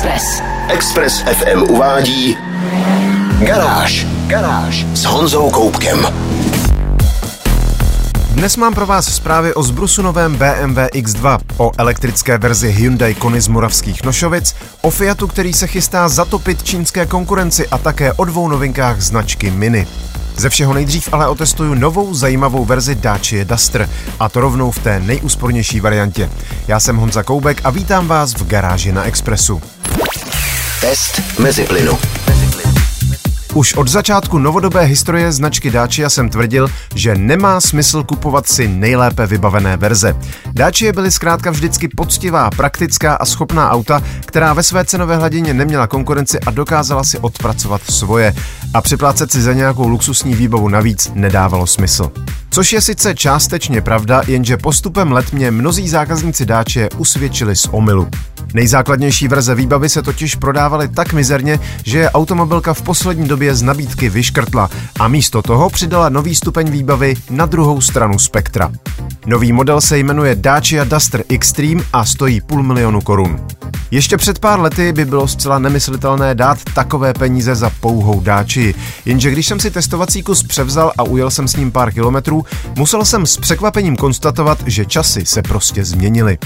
Express. Express FM uvádí Garáž. Garáž s Honzou Koupkem. Dnes mám pro vás zprávy o zbrusunovém BMW X2, o elektrické verzi Hyundai Kony z Moravských Nošovic, o Fiatu, který se chystá zatopit čínské konkurenci a také o dvou novinkách značky Mini. Ze všeho nejdřív ale otestuju novou zajímavou verzi Dacia Duster a to rovnou v té nejúspornější variantě. Já jsem Honza Koubek a vítám vás v garáži na Expressu. Test mezi plynu. Už od začátku novodobé historie značky Dacia jsem tvrdil, že nemá smysl kupovat si nejlépe vybavené verze. Dacia byly zkrátka vždycky poctivá, praktická a schopná auta, která ve své cenové hladině neměla konkurenci a dokázala si odpracovat svoje. A připlácet si za nějakou luxusní výbavu navíc nedávalo smysl. Což je sice částečně pravda, jenže postupem let mě mnozí zákazníci Dáče usvědčili z omylu. Nejzákladnější verze výbavy se totiž prodávaly tak mizerně, že je automobilka v poslední době z nabídky vyškrtla a místo toho přidala nový stupeň výbavy na druhou stranu spektra. Nový model se jmenuje Dacia Duster Extreme a stojí půl milionu korun. Ještě před pár lety by bylo zcela nemyslitelné dát takové peníze za pouhou dáči. Jenže když jsem si testovací kus převzal a ujel jsem s ním pár kilometrů, musel jsem s překvapením konstatovat, že časy se prostě změnily.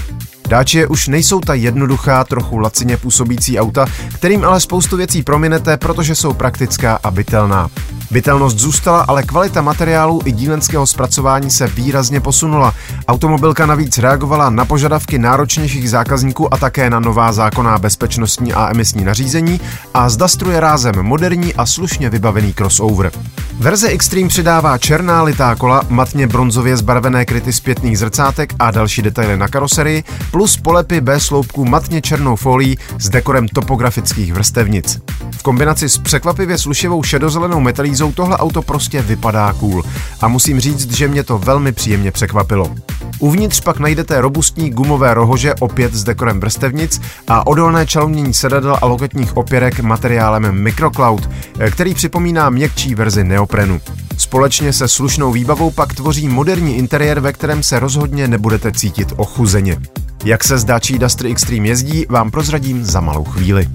Dáčie už nejsou ta jednoduchá, trochu lacině působící auta, kterým ale spoustu věcí prominete, protože jsou praktická a bytelná. Bytelnost zůstala, ale kvalita materiálu i dílenského zpracování se výrazně posunula. Automobilka navíc reagovala na požadavky náročnějších zákazníků a také na nová zákonná bezpečnostní a emisní nařízení a zdastruje rázem moderní a slušně vybavený crossover. Verze Extreme přidává černá litá kola, matně bronzově zbarvené kryty zpětných zrcátek a další detaily na karoserii, plus polepy B sloupků matně černou folí s dekorem topografických vrstevnic. V kombinaci s překvapivě slušivou šedozelenou metalízou tohle auto prostě vypadá cool a musím říct, že mě to velmi příjemně překvapilo. Uvnitř pak najdete robustní gumové rohože opět s dekorem vrstevnic a odolné čalounění sedadel a loketních opěrek materiálem Microcloud, který připomíná měkčí verzi neoprenu. Společně se slušnou výbavou pak tvoří moderní interiér, ve kterém se rozhodně nebudete cítit ochuzeně. Jak se zdáčí Duster Extreme jezdí, vám prozradím za malou chvíli.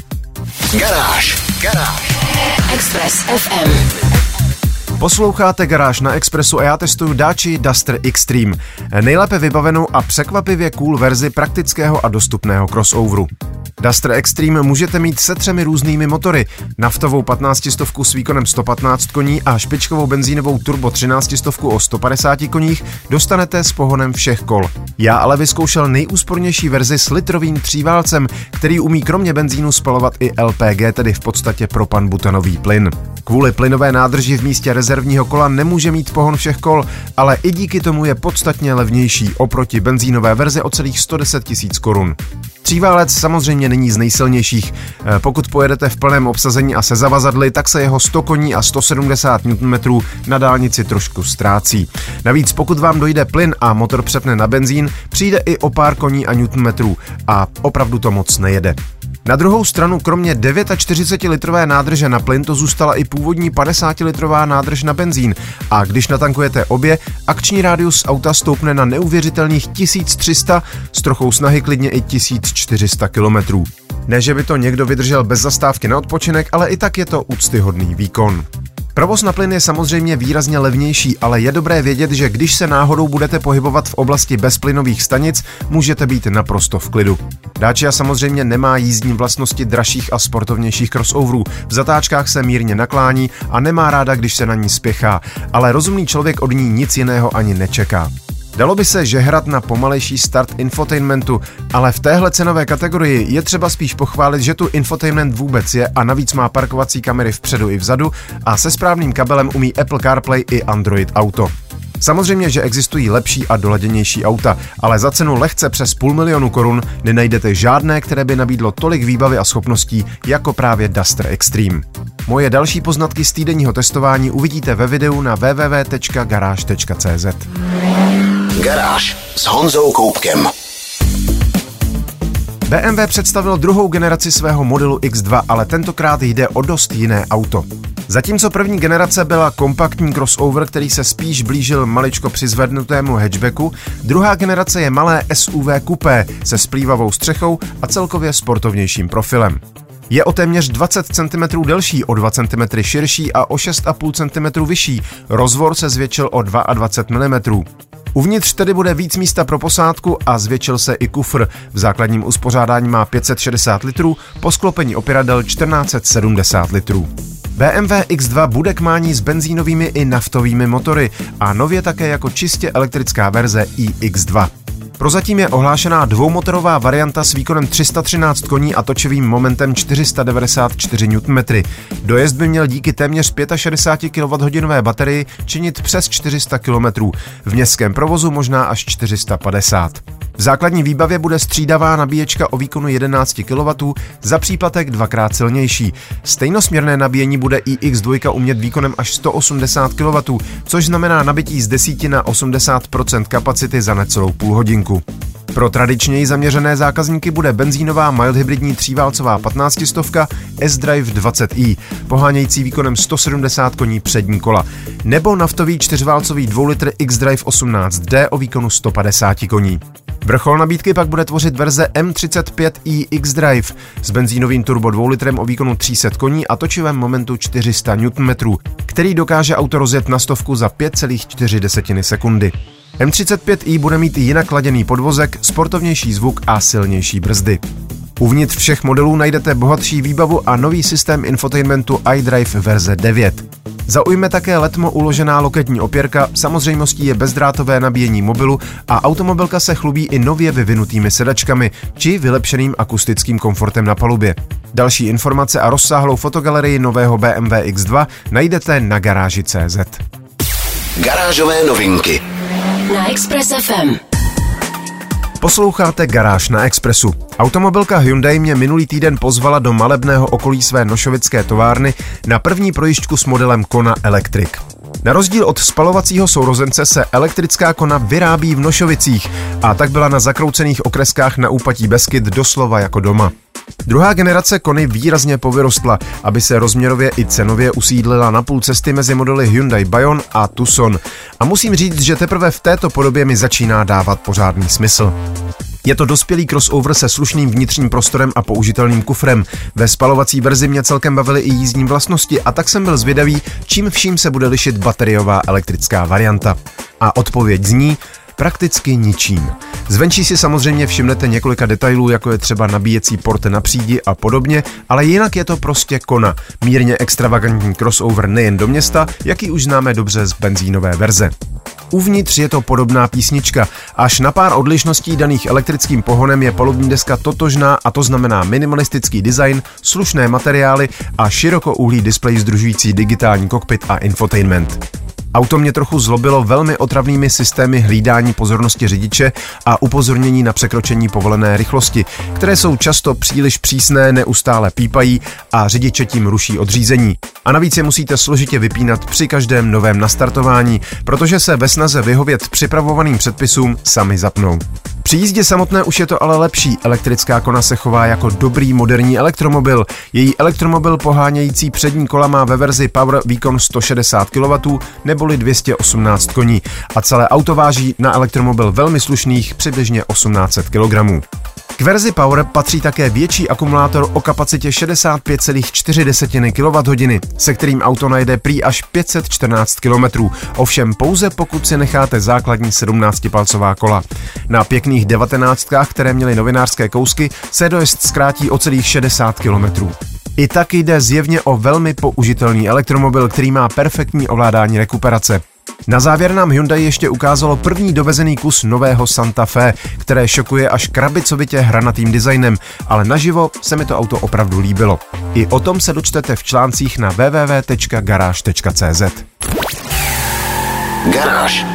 Garáž. Garáž. Express FM. Posloucháte Garáž na Expressu a já testuju Dacia Duster Extreme, nejlépe vybavenou a překvapivě cool verzi praktického a dostupného crossoveru. Duster Extreme můžete mít se třemi různými motory. Naftovou 15 stovku s výkonem 115 koní a špičkovou benzínovou turbo 13 stovku o 150 koních dostanete s pohonem všech kol. Já ale vyzkoušel nejúspornější verzi s litrovým tříválcem, který umí kromě benzínu spalovat i LPG, tedy v podstatě propan butanový plyn. Kvůli plynové nádrži v místě rezervního kola nemůže mít pohon všech kol, ale i díky tomu je podstatně levnější oproti benzínové verzi o celých 110 tisíc korun. Tříválec samozřejmě není z nejsilnějších. Eh, pokud pojedete v plném obsazení a se zavazadly, tak se jeho 100 koní a 170 Nm na dálnici trošku ztrácí. Navíc pokud vám dojde plyn a motor přepne na benzín, přijde i o pár koní a Nm a opravdu to moc nejede. Na druhou stranu, kromě 49-litrové nádrže na plyn, to zůstala i původní 50-litrová nádrž na benzín. A když natankujete obě, akční rádius auta stoupne na neuvěřitelných 1300, s trochou snahy klidně i 1400 kilometrů. Ne, že by to někdo vydržel bez zastávky na odpočinek, ale i tak je to úctyhodný výkon. Provoz na plyn je samozřejmě výrazně levnější, ale je dobré vědět, že když se náhodou budete pohybovat v oblasti bezplynových stanic, můžete být naprosto v klidu. Dacia samozřejmě nemá jízdní vlastnosti dražších a sportovnějších crossoverů. V zatáčkách se mírně naklání a nemá ráda, když se na ní spěchá, ale rozumný člověk od ní nic jiného ani nečeká. Dalo by se žehrat na pomalejší start infotainmentu, ale v téhle cenové kategorii je třeba spíš pochválit, že tu infotainment vůbec je a navíc má parkovací kamery vpředu i vzadu a se správným kabelem umí Apple CarPlay i Android Auto. Samozřejmě, že existují lepší a doladěnější auta, ale za cenu lehce přes půl milionu korun nenajdete žádné, které by nabídlo tolik výbavy a schopností jako právě Duster Extreme. Moje další poznatky z týdenního testování uvidíte ve videu na www.garage.cz. Garáž s Honzou Koupkem. BMW představil druhou generaci svého modelu X2, ale tentokrát jde o dost jiné auto. Zatímco první generace byla kompaktní crossover, který se spíš blížil maličko přizvednutému hatchbacku, druhá generace je malé SUV kupé se splývavou střechou a celkově sportovnějším profilem. Je o téměř 20 cm delší, o 2 cm širší a o 6,5 cm vyšší. Rozvor se zvětšil o 22 mm. Uvnitř tedy bude víc místa pro posádku a zvětšil se i kufr. V základním uspořádání má 560 litrů, po sklopení opěradel 1470 litrů. BMW X2 bude k mání s benzínovými i naftovými motory a nově také jako čistě elektrická verze iX2. Prozatím je ohlášená dvoumotorová varianta s výkonem 313 koní a točivým momentem 494 Nm. Dojezd by měl díky téměř 65 kWh baterii činit přes 400 km, v městském provozu možná až 450. V základní výbavě bude střídavá nabíječka o výkonu 11 kW, za příplatek dvakrát silnější. Stejnosměrné nabíjení bude i X2 umět výkonem až 180 kW, což znamená nabití z 10 na 80% kapacity za necelou půl hodinku. Pro tradičněji zaměřené zákazníky bude benzínová mild hybridní tříválcová 15 stovka S-Drive 20i, pohánějící výkonem 170 koní přední kola, nebo naftový čtyřválcový 2 litr X-Drive 18D o výkonu 150 koní. Vrchol nabídky pak bude tvořit verze M35i X-Drive s benzínovým turbo 2 litrem o výkonu 300 koní a točivém momentu 400 Nm, který dokáže auto rozjet na stovku za 5,4 sekundy. M35i bude mít jinak laděný podvozek, sportovnější zvuk a silnější brzdy. Uvnitř všech modelů najdete bohatší výbavu a nový systém infotainmentu iDrive verze 9. Zaujme také letmo uložená loketní opěrka, samozřejmostí je bezdrátové nabíjení mobilu a automobilka se chlubí i nově vyvinutými sedačkami či vylepšeným akustickým komfortem na palubě. Další informace a rozsáhlou fotogalerii nového BMW X2 najdete na garáži.cz. Garážové novinky na Express FM. Posloucháte Garáž na Expressu. Automobilka Hyundai mě minulý týden pozvala do malebného okolí své nošovické továrny na první projišťku s modelem Kona Electric. Na rozdíl od spalovacího sourozence se elektrická kona vyrábí v Nošovicích a tak byla na zakroucených okreskách na úpatí Beskyt doslova jako doma. Druhá generace Kony výrazně povyrostla, aby se rozměrově i cenově usídlila na půl cesty mezi modely Hyundai Bayon a Tucson. A musím říct, že teprve v této podobě mi začíná dávat pořádný smysl. Je to dospělý crossover se slušným vnitřním prostorem a použitelným kufrem. Ve spalovací verzi mě celkem bavily i jízdní vlastnosti a tak jsem byl zvědavý, čím vším se bude lišit bateriová elektrická varianta. A odpověď zní, prakticky ničím. Zvenčí si samozřejmě všimnete několika detailů, jako je třeba nabíjecí port na přídi a podobně, ale jinak je to prostě kona. Mírně extravagantní crossover nejen do města, jaký už známe dobře z benzínové verze. Uvnitř je to podobná písnička. Až na pár odlišností daných elektrickým pohonem je palubní deska totožná a to znamená minimalistický design, slušné materiály a širokouhlý displej združující digitální kokpit a infotainment. Auto mě trochu zlobilo velmi otravnými systémy hlídání pozornosti řidiče a upozornění na překročení povolené rychlosti, které jsou často příliš přísné, neustále pípají a řidiče tím ruší odřízení. A navíc je musíte složitě vypínat při každém novém nastartování, protože se ve snaze vyhovět připravovaným předpisům sami zapnou. Při jízdě samotné už je to ale lepší. Elektrická kona se chová jako dobrý moderní elektromobil. Její elektromobil pohánějící přední kola má ve verzi Power výkon 160 kW neboli 218 koní a celé auto váží na elektromobil velmi slušných přibližně 1800 kg. K verzi Power patří také větší akumulátor o kapacitě 65,4 kWh, se kterým auto najde prý až 514 km, ovšem pouze pokud si necháte základní 17-palcová kola. Na pěkných 19, které měly novinářské kousky, se dojezd zkrátí o celých 60 km. I tak jde zjevně o velmi použitelný elektromobil, který má perfektní ovládání rekuperace. Na závěr nám Hyundai ještě ukázalo první dovezený kus nového Santa Fe, které šokuje až krabicovitě hranatým designem, ale naživo se mi to auto opravdu líbilo. I o tom se dočtete v článcích na www.garage.cz. Garáž.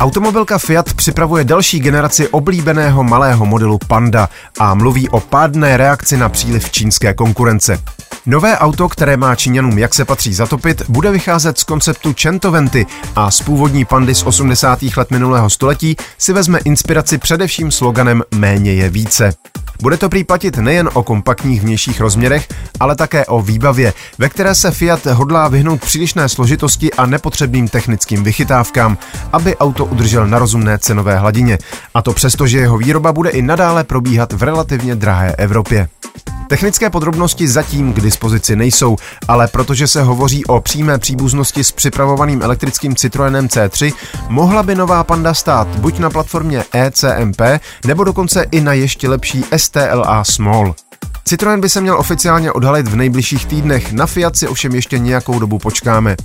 Automobilka Fiat připravuje další generaci oblíbeného malého modelu Panda a mluví o pádné reakci na příliv čínské konkurence. Nové auto, které má Číňanům jak se patří zatopit, bude vycházet z konceptu Centoventy a z původní pandy z 80. let minulého století si vezme inspiraci především sloganem Méně je více. Bude to prý platit nejen o kompaktních vnějších rozměrech, ale také o výbavě, ve které se Fiat hodlá vyhnout přílišné složitosti a nepotřebným technickým vychytávkám, aby auto udržel na rozumné cenové hladině. A to přesto, že jeho výroba bude i nadále probíhat v relativně drahé Evropě. Technické podrobnosti zatím k dispozici nejsou, ale protože se hovoří o přímé příbuznosti s připravovaným elektrickým Citroenem C3, mohla by nová Panda stát buď na platformě ECMP, nebo dokonce i na ještě lepší STLA Small. Citroen by se měl oficiálně odhalit v nejbližších týdnech, na Fiat si ovšem ještě nějakou dobu počkáme.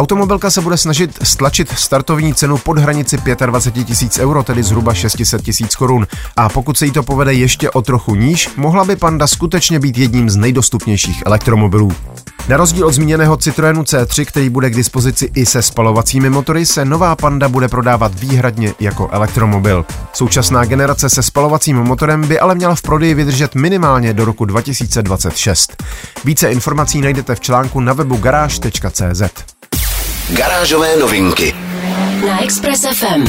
Automobilka se bude snažit stlačit startovní cenu pod hranici 25 tisíc euro, tedy zhruba 600 tisíc korun. A pokud se jí to povede ještě o trochu níž, mohla by Panda skutečně být jedním z nejdostupnějších elektromobilů. Na rozdíl od zmíněného Citroenu C3, který bude k dispozici i se spalovacími motory, se nová Panda bude prodávat výhradně jako elektromobil. Současná generace se spalovacím motorem by ale měla v prodeji vydržet minimálně do roku 2026. Více informací najdete v článku na webu garáž.cz. Garážové novinky Na Express FM.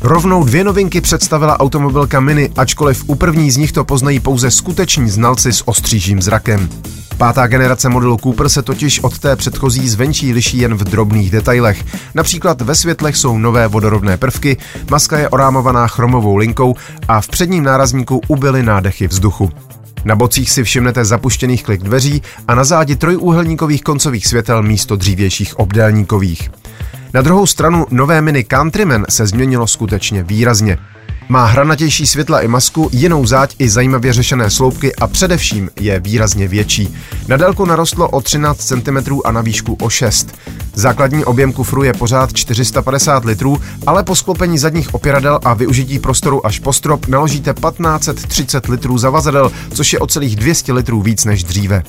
Rovnou dvě novinky představila automobilka Mini, ačkoliv u první z nich to poznají pouze skuteční znalci s ostřížím zrakem. Pátá generace modelu Cooper se totiž od té předchozí zvenčí liší jen v drobných detailech. Například ve světlech jsou nové vodorovné prvky, maska je orámovaná chromovou linkou a v předním nárazníku ubyly nádechy vzduchu. Na bocích si všimnete zapuštěných klik dveří a na zádi trojúhelníkových koncových světel místo dřívějších obdélníkových. Na druhou stranu nové Mini Countryman se změnilo skutečně výrazně. Má hranatější světla i masku, jinou záď i zajímavě řešené sloupky a především je výrazně větší. Na délku narostlo o 13 cm a na výšku o 6. Základní objem kufru je pořád 450 litrů, ale po sklopení zadních opěradel a využití prostoru až po strop naložíte 1530 litrů zavazadel, což je o celých 200 litrů víc než dříve.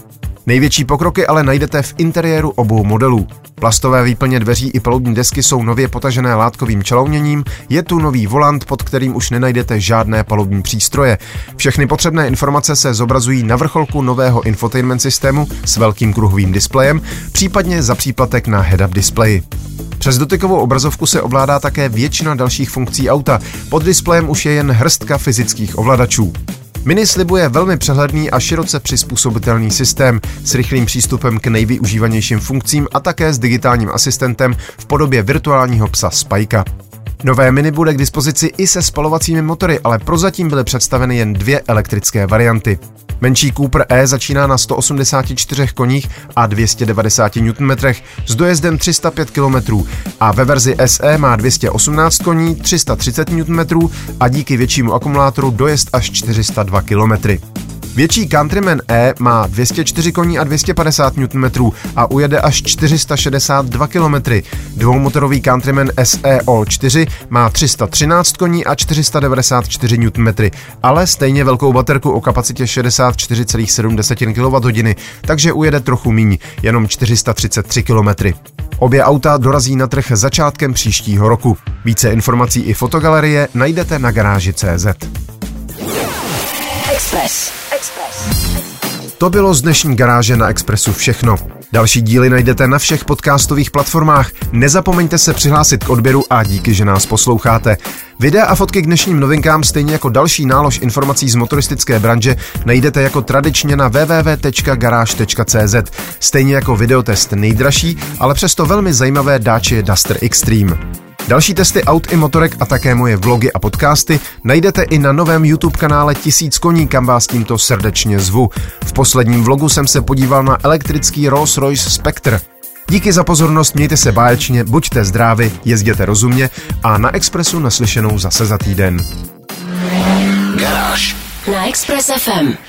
Největší pokroky ale najdete v interiéru obou modelů. Plastové výplně dveří i palubní desky jsou nově potažené látkovým čelouněním, je tu nový volant, pod kterým už nenajdete žádné palubní přístroje. Všechny potřebné informace se zobrazují na vrcholku nového infotainment systému s velkým kruhovým displejem, případně za příplatek na head-up displeji. Přes dotykovou obrazovku se ovládá také většina dalších funkcí auta. Pod displejem už je jen hrstka fyzických ovladačů. Mini slibuje velmi přehledný a široce přizpůsobitelný systém s rychlým přístupem k nejvyužívanějším funkcím a také s digitálním asistentem v podobě virtuálního psa Spajka. Nové Mini bude k dispozici i se spalovacími motory, ale prozatím byly představeny jen dvě elektrické varianty. Menší Cooper E začíná na 184 koních a 290 Nm s dojezdem 305 km a ve verzi SE má 218 koní, 330 Nm a díky většímu akumulátoru dojezd až 402 km. Větší Countryman E má 204 koní a 250 Nm a ujede až 462 km. Dvoumotorový Countryman SE All 4 má 313 koní a 494 Nm, ale stejně velkou baterku o kapacitě 64,7 kWh, takže ujede trochu míň, jenom 433 km. Obě auta dorazí na trh začátkem příštího roku. Více informací i fotogalerie najdete na garáži.cz. Express. To bylo z dnešní garáže na Expressu všechno. Další díly najdete na všech podcastových platformách. Nezapomeňte se přihlásit k odběru a díky, že nás posloucháte. Videa a fotky k dnešním novinkám, stejně jako další nálož informací z motoristické branže, najdete jako tradičně na www.garage.cz. Stejně jako videotest nejdražší, ale přesto velmi zajímavé dáči Duster Extreme. Další testy aut i motorek a také moje vlogy a podcasty najdete i na novém YouTube kanále Tisíc koní, kam vás tímto srdečně zvu. V posledním vlogu jsem se podíval na elektrický Rolls-Royce Spectre. Díky za pozornost, mějte se báječně, buďte zdraví, jezděte rozumně a na Expressu naslyšenou zase za týden. Garáž Na Express FM.